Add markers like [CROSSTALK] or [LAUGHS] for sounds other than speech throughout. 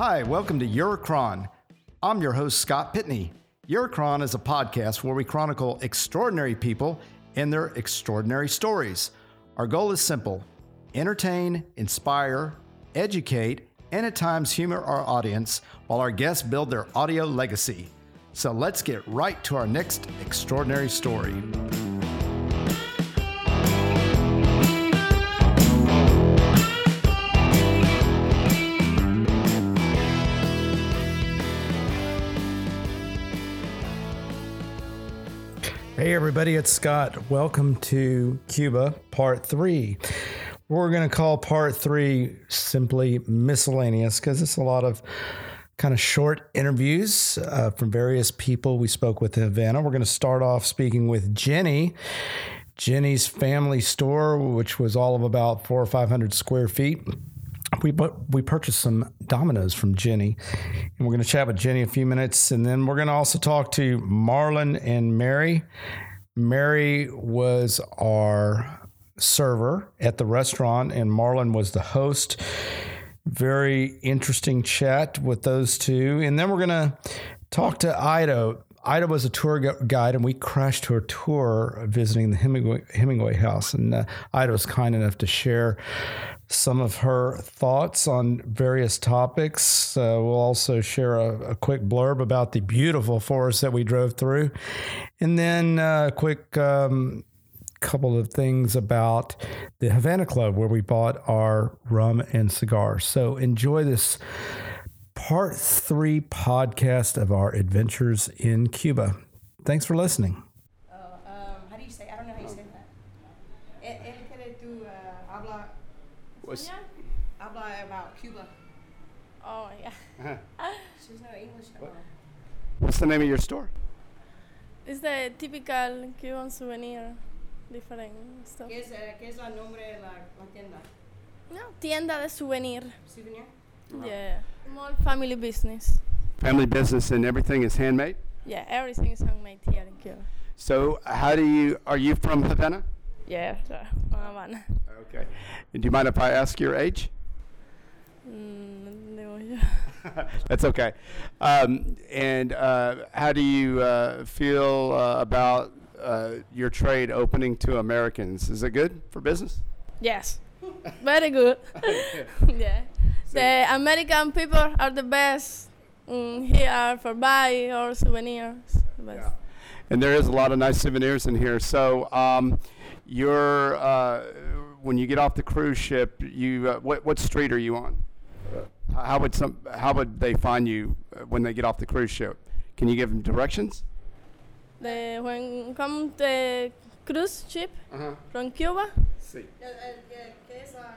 Hi, welcome to Eurocron. I'm your host, Scott Pitney. Eurocron is a podcast where we chronicle extraordinary people and their extraordinary stories. Our goal is simple entertain, inspire, educate, and at times humor our audience while our guests build their audio legacy. So let's get right to our next extraordinary story. Hey, everybody, it's Scott. Welcome to Cuba, part three. We're going to call part three simply miscellaneous because it's a lot of kind of short interviews uh, from various people we spoke with in Havana. We're going to start off speaking with Jenny. Jenny's family store, which was all of about four or 500 square feet. We, but we purchased some Dominoes from Jenny, and we're going to chat with Jenny a few minutes, and then we're going to also talk to Marlon and Mary. Mary was our server at the restaurant, and Marlon was the host. Very interesting chat with those two, and then we're going to talk to Ida. Ida was a tour guide, and we crashed her tour visiting the Hemingway, Hemingway House. And uh, Ida was kind enough to share some of her thoughts on various topics. Uh, we'll also share a, a, quick blurb about the beautiful forest that we drove through, and then uh, a quick um, couple of things about the Havana Club where we bought our rum and cigars. So enjoy this part three podcast of our adventures in Cuba. Thanks for listening. Uh, um, how do you say? I don't know how you say that. El, el tú uh, habla, What's, habla about Cuba. Oh yeah. [LAUGHS] She's no English. What? what's the name of your store? It's the typical Cuban souvenir, different stuff. ¿Qué es, eh, ¿Qué es el nombre de la, la tienda? No, tienda de souvenir. Souvenir? Yeah. Small family business. Family business and everything is handmade. Yeah, everything is handmade here in Cuba. So, how do you? Are you from Havana? Yeah, so, from Havana. Okay. And do you mind if I ask your age? Mm, digo yo. [LAUGHS] That's okay. Um, and uh, how do you uh, feel uh, about uh, your trade opening to Americans? Is it good for business? yes, [LAUGHS] very good. [LAUGHS] yeah, the American people are the best mm, here for buy or souvenirs. Yeah. And there is a lot of nice souvenirs in here. So, um, you're uh, when you get off the cruise ship, you uh, what what street are you on? How would some how would they find you uh, when they get off the cruise ship? Can you give them directions? The, when come the cruise ship Uh-huh. from Cuba, See. No, eh, ¿Qué qué es la-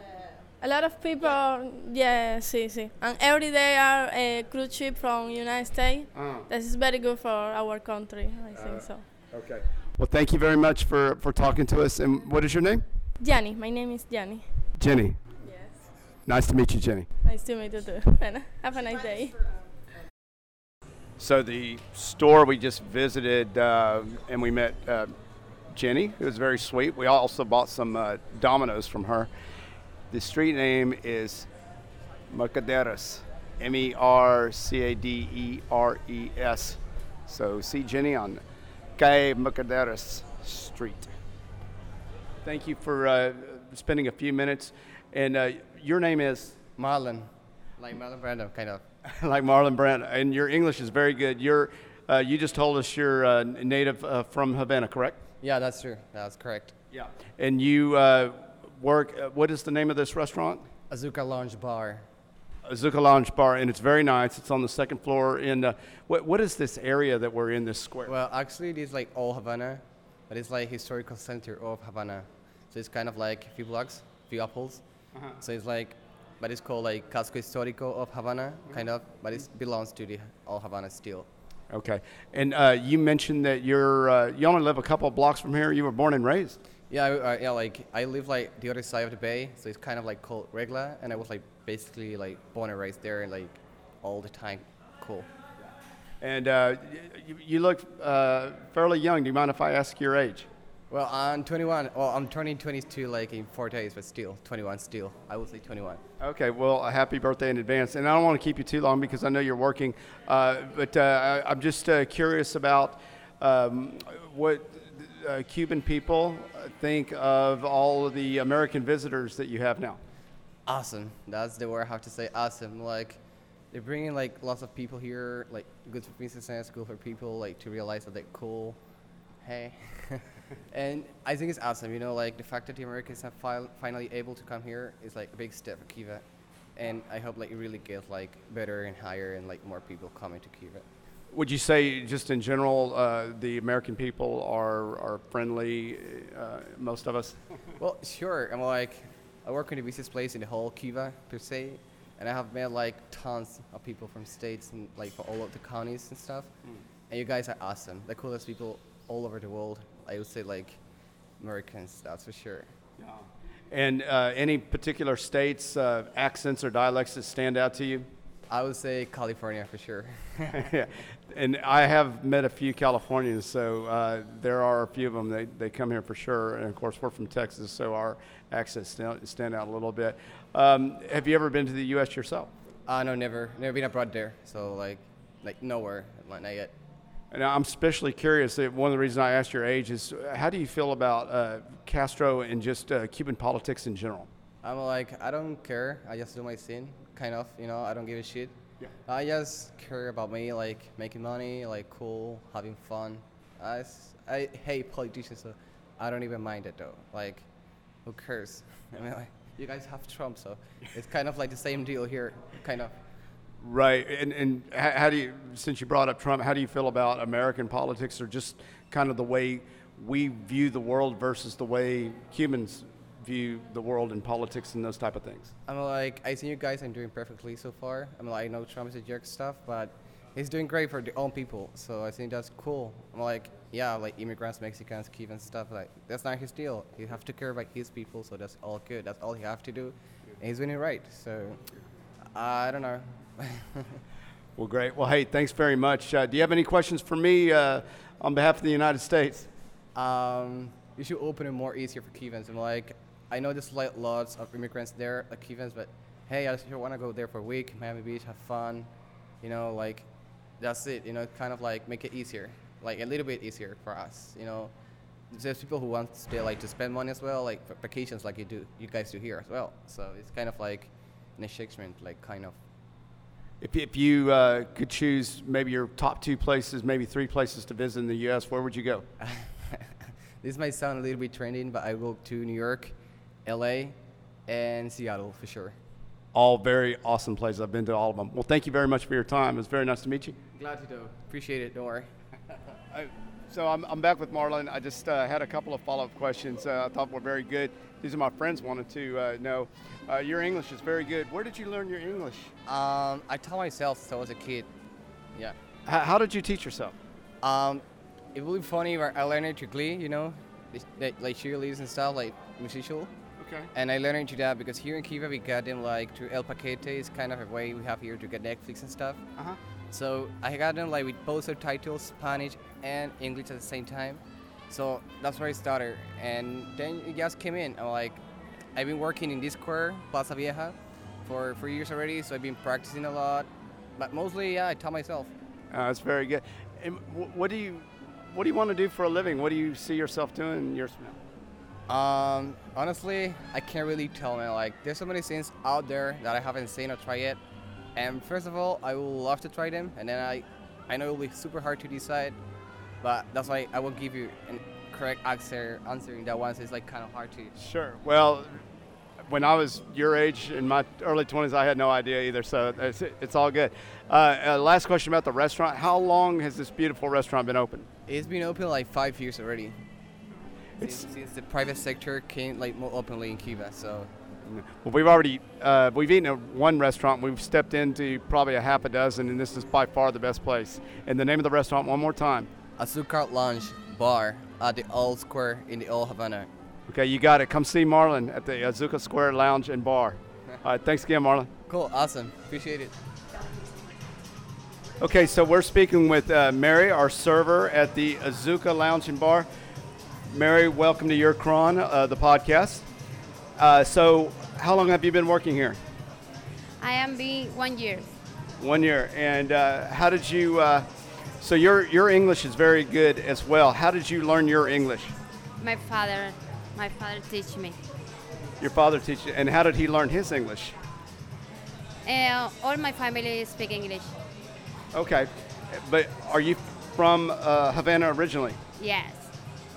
eh, A lot of people, yeah, see, see. And every day are a cruise ship from United States. Uh, This is very good for our country, I think so. okay. Well, thank you very much for for talking to us. And what is your name? Jenny. my name is Jenny. Jenny. Yes. Nice to meet you, Jenny. Nice to meet you too. [LAUGHS] And have a nice day. So the store we just visited, uh, and we met uh, Jenny, who was very sweet. We also bought some uh, Dominoes from her. The street name is Mercaderes, M-E-R-C-A-D-E-R-E-S. So see Jenny on Calle Mercaderes Street. Thank you for uh, spending a few minutes. And uh, your name is Marlon, like Marlon Brando, kind of. [LAUGHS] like Marlon Brand, and your English is very good. You're, uh, you just told us you're uh, native uh, from Havana, correct? Yeah, that's true. That's correct. Yeah. And you uh, work. Uh, what is the name of this restaurant? Azúcar Lounge Bar. Azúcar Lounge Bar, and it's very nice. It's on the second floor. In uh, what, what is this area that we're in? This square. Well, actually, it is like all Havana, but it's like historical center of Havana. So it's kind of like a few blocks, few apples. Uh-huh. So it's like, but it's called like Casco Histórico of Havana, kind of, but it belongs to the all Havana still. Okay. And uh, you mentioned that you're uh, you only live a couple of blocks from here. You were born and raised. Yeah, I, I, yeah, like I live like the other side of the bay, so it's kind of like called Regla, and I was like basically like born and raised there, like all the time. Cool. And uh, you, you look uh, fairly young. Do you mind if I ask your age? Well, I'm 21. Well, I'm turning 22 like in four days, but still 21. Still, I would say 21. Okay, well, a happy birthday in advance. And I don't want to keep you too long because I know you're working, uh, but uh, I, I'm just uh, curious about um, what uh, Cuban people think of all of the American visitors that you have now. Awesome. That's the word I have to say. Awesome. Like, they're bringing like lots of people here, like good for businesses, good for people, like to realize that they're cool. Hey. [LAUGHS] and I think it's awesome. You know, like the fact that the Americans have fi- finally able to come here is like a big step for Cuba, And I hope like it really gets like better and higher and like more people coming to Kiva. Would you say, just in general, uh, the American people are, are friendly, uh, most of us? [LAUGHS] Well, sure. I'm like, I work in the busiest place in the whole Kiva per se, and I have met like tons of people from states and like from all of the counties and stuff. And you guys are awesome. The coolest people all over the world. I would say like Americans, that's for sure. Yeah. And uh, any particular states, uh, accents, or dialects that stand out to you? I would say California for sure. [LAUGHS] yeah. And I have met a few Californians, so uh, there are a few of them. They, they come here for sure. And of course, we're from Texas, so our accents stand, stand out a little bit. Um, have you ever been to the U.S. yourself? Uh, no, never, never been abroad there. So like, like nowhere, not yet. And I'm especially curious. That one of the reasons I asked your age is how do you feel about uh, Castro and just uh, Cuban politics in general? I'm like, I don't care. I just do my thing, kind of. You know, I don't give a shit. Yeah. I just care about me, like making money, like cool, having fun. i hate politicians, so I don't even mind it though. Like, who cares? [LAUGHS] I mean, like, you guys have Trump, so it's kind of like the same deal here, kind of. Right. And, and how, how do you, since you brought up Trump, how do you feel about American politics or just kind of the way we view the world versus the way Cubans view the world and politics and those type of things? I'm like, I see you guys are doing perfectly so far. I'm like, I know Trump is a jerk stuff, but he's doing great for the own people. So I think that's cool. I'm like, yeah, like immigrants, Mexicans, Cubans, stuff like that's not his deal. He have to care about his people, so that's all good. That's all he have to do, and he's doing it right. So I don't know. [LAUGHS] Well, great. Well, hey, thanks very much. Uh, do you have any questions for me uh, on behalf of the United States? um, you should open it more easier for Cubans. I'm like, I know there's like lots of immigrants there, like Cubans, but hey, I just want to go there for a week, Miami Beach, have fun, you know, like that's it. You know, kind of like make it easier, like a little bit easier for us. You know, there's people who want to like to spend money as well, like for vacations, like you do, you guys do here as well. So it's kind of like an exchange, like kind of. If, if you uh, could choose maybe your top two places, maybe three places to visit in the U.S., where would you go? [LAUGHS] this might sound a little bit trending, but I go to New York, L.A., and Seattle for sure. All very awesome places. I've been to all of them. Well, thank you very much for your time. It was very nice to meet you. Glad to do. Appreciate it. Don't worry. [LAUGHS] I- So I'm, I'm back with Marlon. I just uh, had a couple of follow-up questions uh, I thought were very good. These are my friends wanted to uh, know. Uh, your English is very good. Where did you learn your English? Um, I taught myself since I was a kid. Yeah. H- how did you teach yourself? Um, it will be funny where I learned it to Glee, you know, this- like, like cheerleaders and stuff, like musical. Okay. And I learned it to that because here in Kiva we got them like to El Paquete is kind of a way we have here to get Netflix and stuff. Uh-huh. So I got them like with both subtitles, Spanish and English at the same time. So that's where I started. And then it just came in. I'm like, I've been working in this square, Plaza Vieja, for four years already. So I've been practicing a lot. But mostly, yeah, I taught myself. Uh, that's very good. And what do you what do you want to do for a living? What do you see yourself doing years from now? Um, honestly, I can't really tell, man. Like, there's so many things out there that I haven't seen or tried yet. And first of all, I would love to try them, and then I, I know it'll be super hard to decide, but that's why I won't give you a correct answer. Answering that one, so it's like kind of hard to. Sure. Well, when I was your age in my early 20s, I had no idea either. So it's, it's all good. Uh, uh, last question about the restaurant. How long has this beautiful restaurant been open? It's been open like five years already. It's- Since, since the private sector came like more openly in Cuba, so Well, we've already uh, we've eaten at one restaurant. We've stepped into probably a half a dozen, and this is by far the best place. And the name of the restaurant, one more time. Azúcar Lounge Bar at the Old Square in the Old Havana. Okay, you got it. Come see Marlon at the Azúcar Square Lounge and Bar. [LAUGHS] All right, thanks again, Marlon. Cool, awesome, appreciate it. Okay, so we're speaking with uh, Mary, our server at the Azúcar Lounge and Bar. Mary, welcome to your Cron, uh, the podcast. Uh, so, how long have you been working here? I am be one year. One year. And uh, how did you? Uh, so your your English is very good as well. How did you learn your English? My father, my father teach me. Your father teach you, and how did he learn his English? Uh, all my family speak English. Okay, but are you from uh, Havana originally? Yes.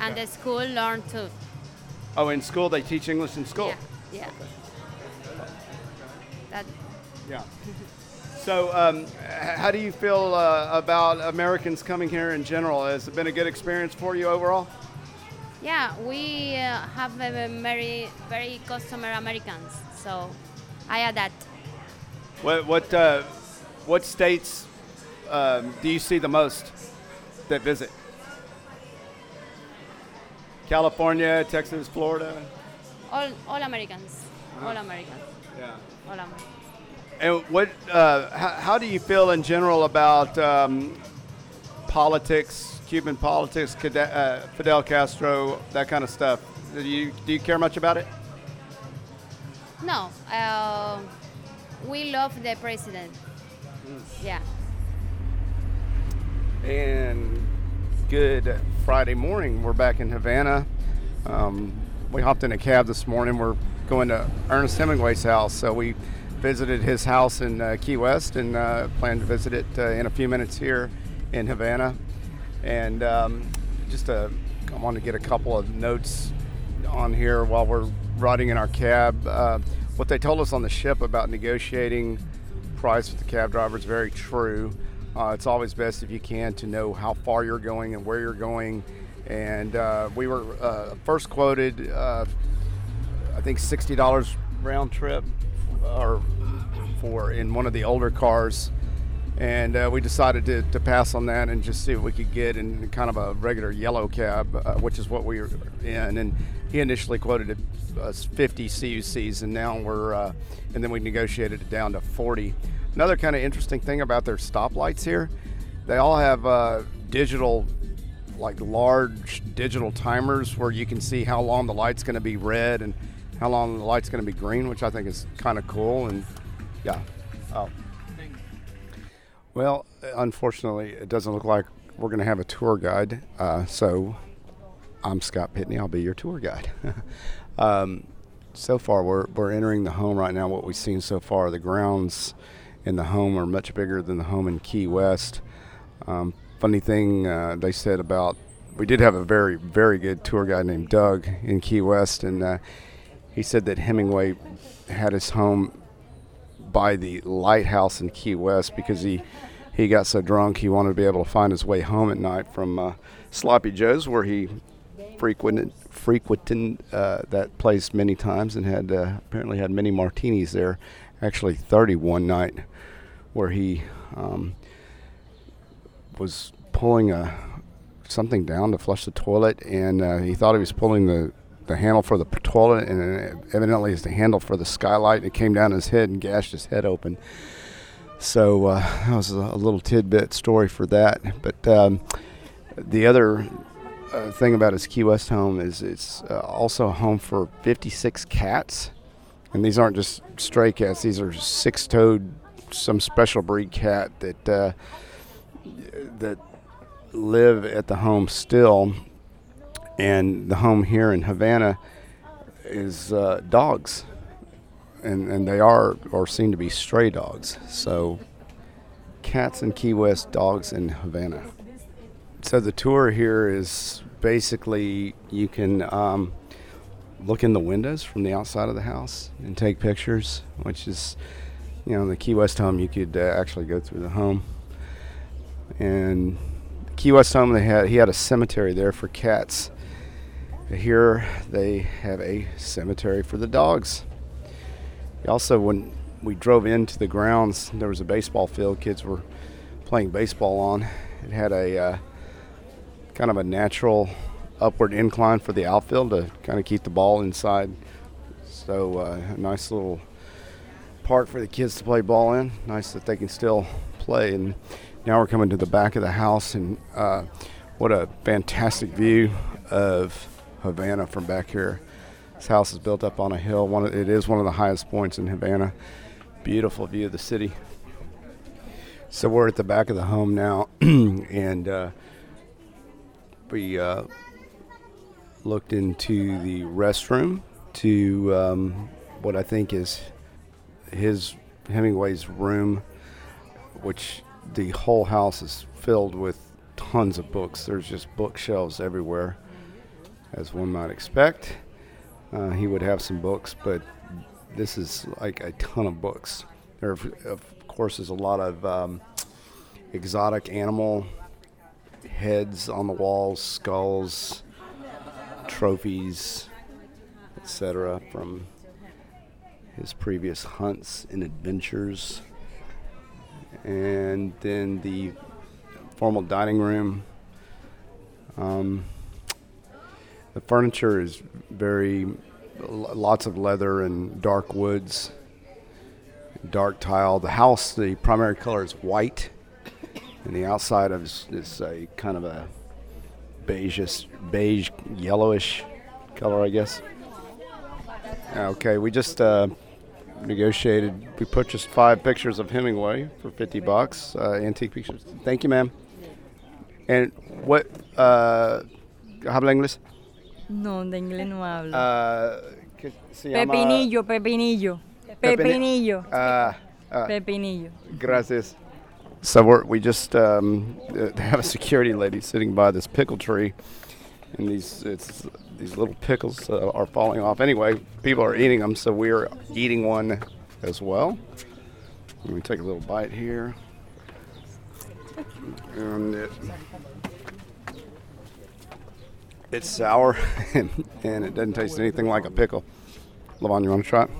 And the school learn too. Oh, in school they teach English in school. Yeah. Yeah. That Yeah. So, um, how do you feel uh, about Americans coming here in general? Has it been a good experience for you overall? yeah, we uh, have very very customer Americans, so I adapt. What what uh, what states um, do you see the most that visit? California, Texas, Florida. All all Americans. All Americans. Yeah. All Americans. And what? Uh, how, how do you feel in general about um, politics, Cuban politics, uh, Fidel Castro, that kind of stuff? Do you do you care much about it? No, uh, we love the president. Yeah. And good Friday morning. We're back in Havana. Um, we hopped in a cab this morning. We're going to Ernest Hemingway's house. So we visited his house in uh, Key West and uh, plan to visit it uh, in a few minutes here in Havana. And um, just uh, I want to get a couple of notes on here while we're riding in our cab. Uh, what they told us on the ship about negotiating price with the cab driver is very true. Uh, it's always best if you can to know how far you're going and where you're going. And uh, we were uh, first quoted, uh, I think, sixty dollars round trip, or for in one of the older cars. And uh, we decided to, to pass on that and just see what we could get in kind of a regular yellow cab, uh, which is what we were in. And he initially quoted us 50 CUCs, and now we're, and then we negotiated it down to 40. Another kind of interesting thing about their stoplights here, they all have uh, digital, like large digital timers where you can see how long the light's going to be red and how long the light's going to be green, which I think is kind of cool. And yeah, oh. Well, unfortunately, it doesn't look like we're going to have a tour guide. Uh, so I'm Scott Pitney. I'll be your tour guide. [LAUGHS] um, so far, we're, we're entering the home right now. What we've seen so far, the grounds in the home are much bigger than the home in Key West. Um, funny thing uh, they said about we did have a very, very good tour guide named Doug in Key West, and uh, he said that Hemingway had his home by the lighthouse in Key West because he he got so drunk he wanted to be able to find his way home at night from uh, Sloppy Joe's where he frequented frequented uh, that place many times and had uh, apparently had many martinis there. Actually, 30 one night where he um, was pulling a something down to flush the toilet and uh, he thought he was pulling the the handle for the toilet, and evidently it's the handle for the skylight. And it came down his head and gashed his head open. So uh, that was a, little tidbit story for that. But um, the other uh, thing about his Key West home is it's uh, also a home for 56 cats, and these aren't just stray cats. These are six-toed, some special breed cat that uh, that live at the home still and the home here in Havana is uh, dogs, and and they are or seem to be stray dogs. So cats in Key West, dogs in Havana. So the tour here is basically you can um, look in the windows from the outside of the house and take pictures, which is you know in the Key West home you could uh, actually go through the home and Key West home they had he had a cemetery there for cats here they have a cemetery for the dogs. Also, when we drove into the grounds, there was a baseball field. Kids were playing baseball on. It had a uh, kind of a natural upward incline for the outfield to kind of keep the ball inside. So uh, a nice little park for the kids to play ball in. Nice that they can still play. And now we're coming to the back of the house, and uh, what a fantastic view of Havana from back here. This house is built up on a hill. One of, it is one of the highest points in Havana. Beautiful view of the city. So we're at the back of the home now, [CLEARS THROAT] and uh, we uh, looked into the restroom to um, what I think is his Hemingway's room, which the whole house is filled with tons of books. There's just bookshelves everywhere, as one might expect. Uh, he would have some books, but this is like a ton of books. There, of course, is a lot of um, exotic animal heads on the walls, skulls, trophies, etc. from his previous hunts and adventures. And then the formal dining room. Um, the furniture is very lots of leather and dark woods, dark tile. The house, the primary color is white, and the outside of is, is a kind of a beigeish, beige, yellowish color, I guess. Okay, we just uh, negotiated. We purchased five pictures of Hemingway for 50 bucks, uh, antique pictures. Thank you, ma'am. And what? Uh, ¿Habla inglés? No, de inglés no hablo. Uh, ¿qué se llama? pepinillo, pepinillo. Pepini- Pepinillo. Ah, ah, Pepinillo. gracias. So we're, we just um, [LAUGHS] have a security lady sitting by this pickle tree, and these it's these little pickles uh, are falling off. Anyway, people are eating them, so we're eating one as well. Let me take a little bite here, and it, it's sour, [LAUGHS] and, and it doesn't taste anything like a pickle. Levon, you want to try it?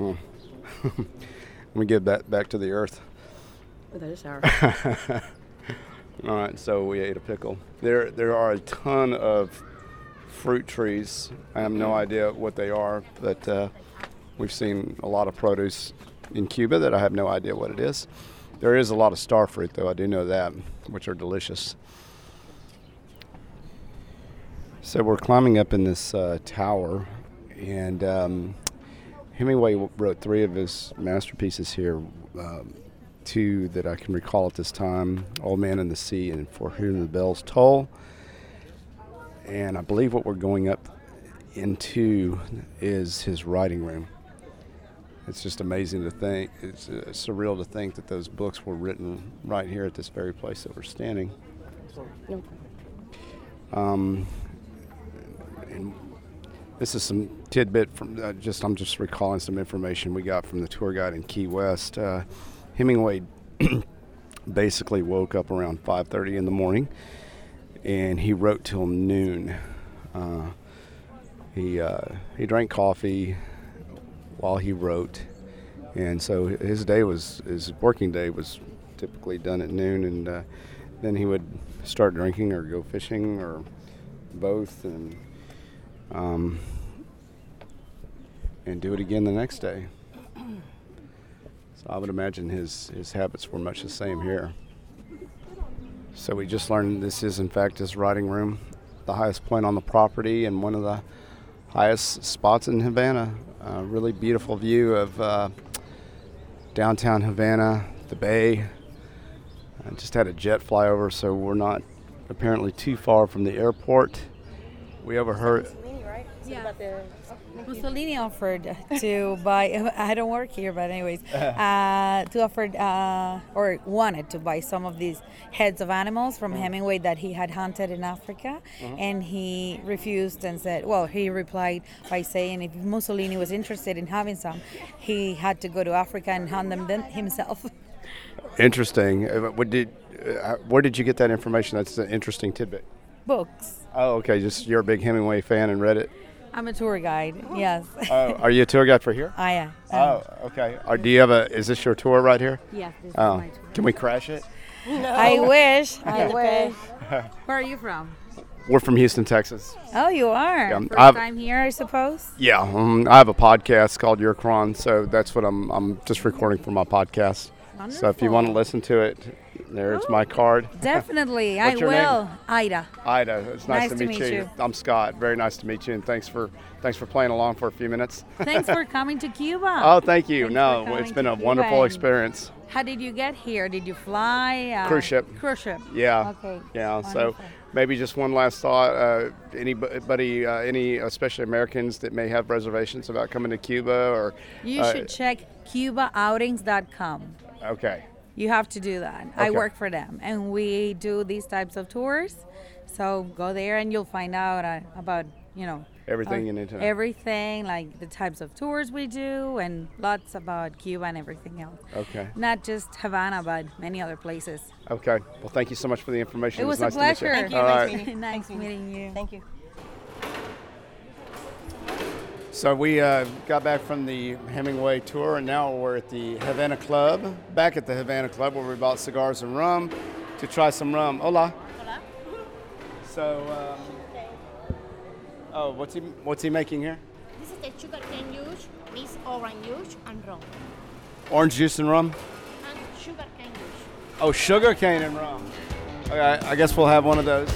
Oh. [LAUGHS] Let me give that back to the earth. That is sour. [LAUGHS] All right, so we ate a pickle. There, there are a ton of fruit trees. I have no idea what they are, but uh, we've seen a lot of produce in Cuba that I have no idea what it is. There is a lot of star fruit, though. I do know that, which are delicious. So we're climbing up in this uh, tower, and um, Hemingway wrote three of his masterpieces here. Um, two that I can recall at this time Old Man in the Sea and For Whom the Bells Toll. And I believe what we're going up into is his writing room. It's just amazing to think, it's uh, surreal to think that those books were written right here at this very place that we're standing. Um, and this is some tidbit from uh, just I'm just recalling some information we got from the tour guide in Key West. Uh, Hemingway [CLEARS THROAT] basically woke up around 5:30 in the morning, and he wrote till noon. Uh, he uh, he drank coffee while he wrote, and so his day was his working day was typically done at noon, and uh, then he would start drinking or go fishing or both, and um, and do it again the next day. So I would imagine his, his habits were much the same here. So we just learned this is in fact his writing room, the highest point on the property and one of the highest spots in Havana. Really beautiful view of uh, downtown Havana, the bay. I just had a jet fly over, so we're not apparently too far from the airport. We overheard. Mussolini offered to [LAUGHS] buy. [LAUGHS] I don't work here, but anyways, uh, to offer uh, or wanted to buy some of these heads of animals from Hemingway that he had hunted in Africa, and he refused and said, "Well, he replied by saying if Mussolini was interested in having some, he had to go to Africa and hunt them then himself." [LAUGHS] Interesting. Uh, What did, uh, where did you get that information? That's an interesting tidbit. Books. Oh, okay. Just you're a big Hemingway fan and read it. I'm a tour guide. Yes, Oh, are you a tour guide for here? [LAUGHS] I am. Oh, okay. Or do you have a? Is this your tour right here? Yes, this Oh, my tour. can we crash it? I wish. [LAUGHS] I wish. Where are you from? We're from Houston, Texas. Oh, you are. Yeah, 1st I've- time here, I suppose. Yeah, um, I have a podcast called Your Cron, so that's what I'm. I'm just recording for my podcast. So if you want to listen to it, There's my card. [LAUGHS] Definitely, I your name? will. Ida. Ida, it's nice, Nice to, meet, you. you. I'm Scott. Very nice to meet you, and thanks for thanks for playing along for a few minutes. Thanks for [LAUGHS] coming to Cuba. oh, thank you. Thanks no, it's been a Cuba wonderful experience. How did you get here? Did you fly? Uh, Cruise ship. Cruise ship. Yeah. Okay. Yeah. So maybe just one last thought. Uh, anybody, uh, any, especially Americans that may have reservations about coming to Cuba, or You uh, should check cubaoutings.com. Okay. You have to do that. I work for them, and we do these types of tours. So go there, and you'll find out uh, about you know Everything our- you need to know. Everything like the types of tours we do, and lots about Cuba and everything else. Okay. Not just Havana, but many other places. Okay. Well, thank you so much for the information. It was nice a to meet you. pleasure. Thank you. All Nice right. meeting [LAUGHS] nice meeting you. Thank you. So we uh, got back from the Hemingway tour, and now we're at the Havana Club. Back at the Havana Club, where we bought cigars and rum to try some rum. Hola. Hola. So, um, oh, what's he what's he making here? This is the sugar cane juice, this orange juice and rum. Orange juice and rum. And sugar cane juice. Oh, sugar cane and rum. Okay, I guess we'll have one of those.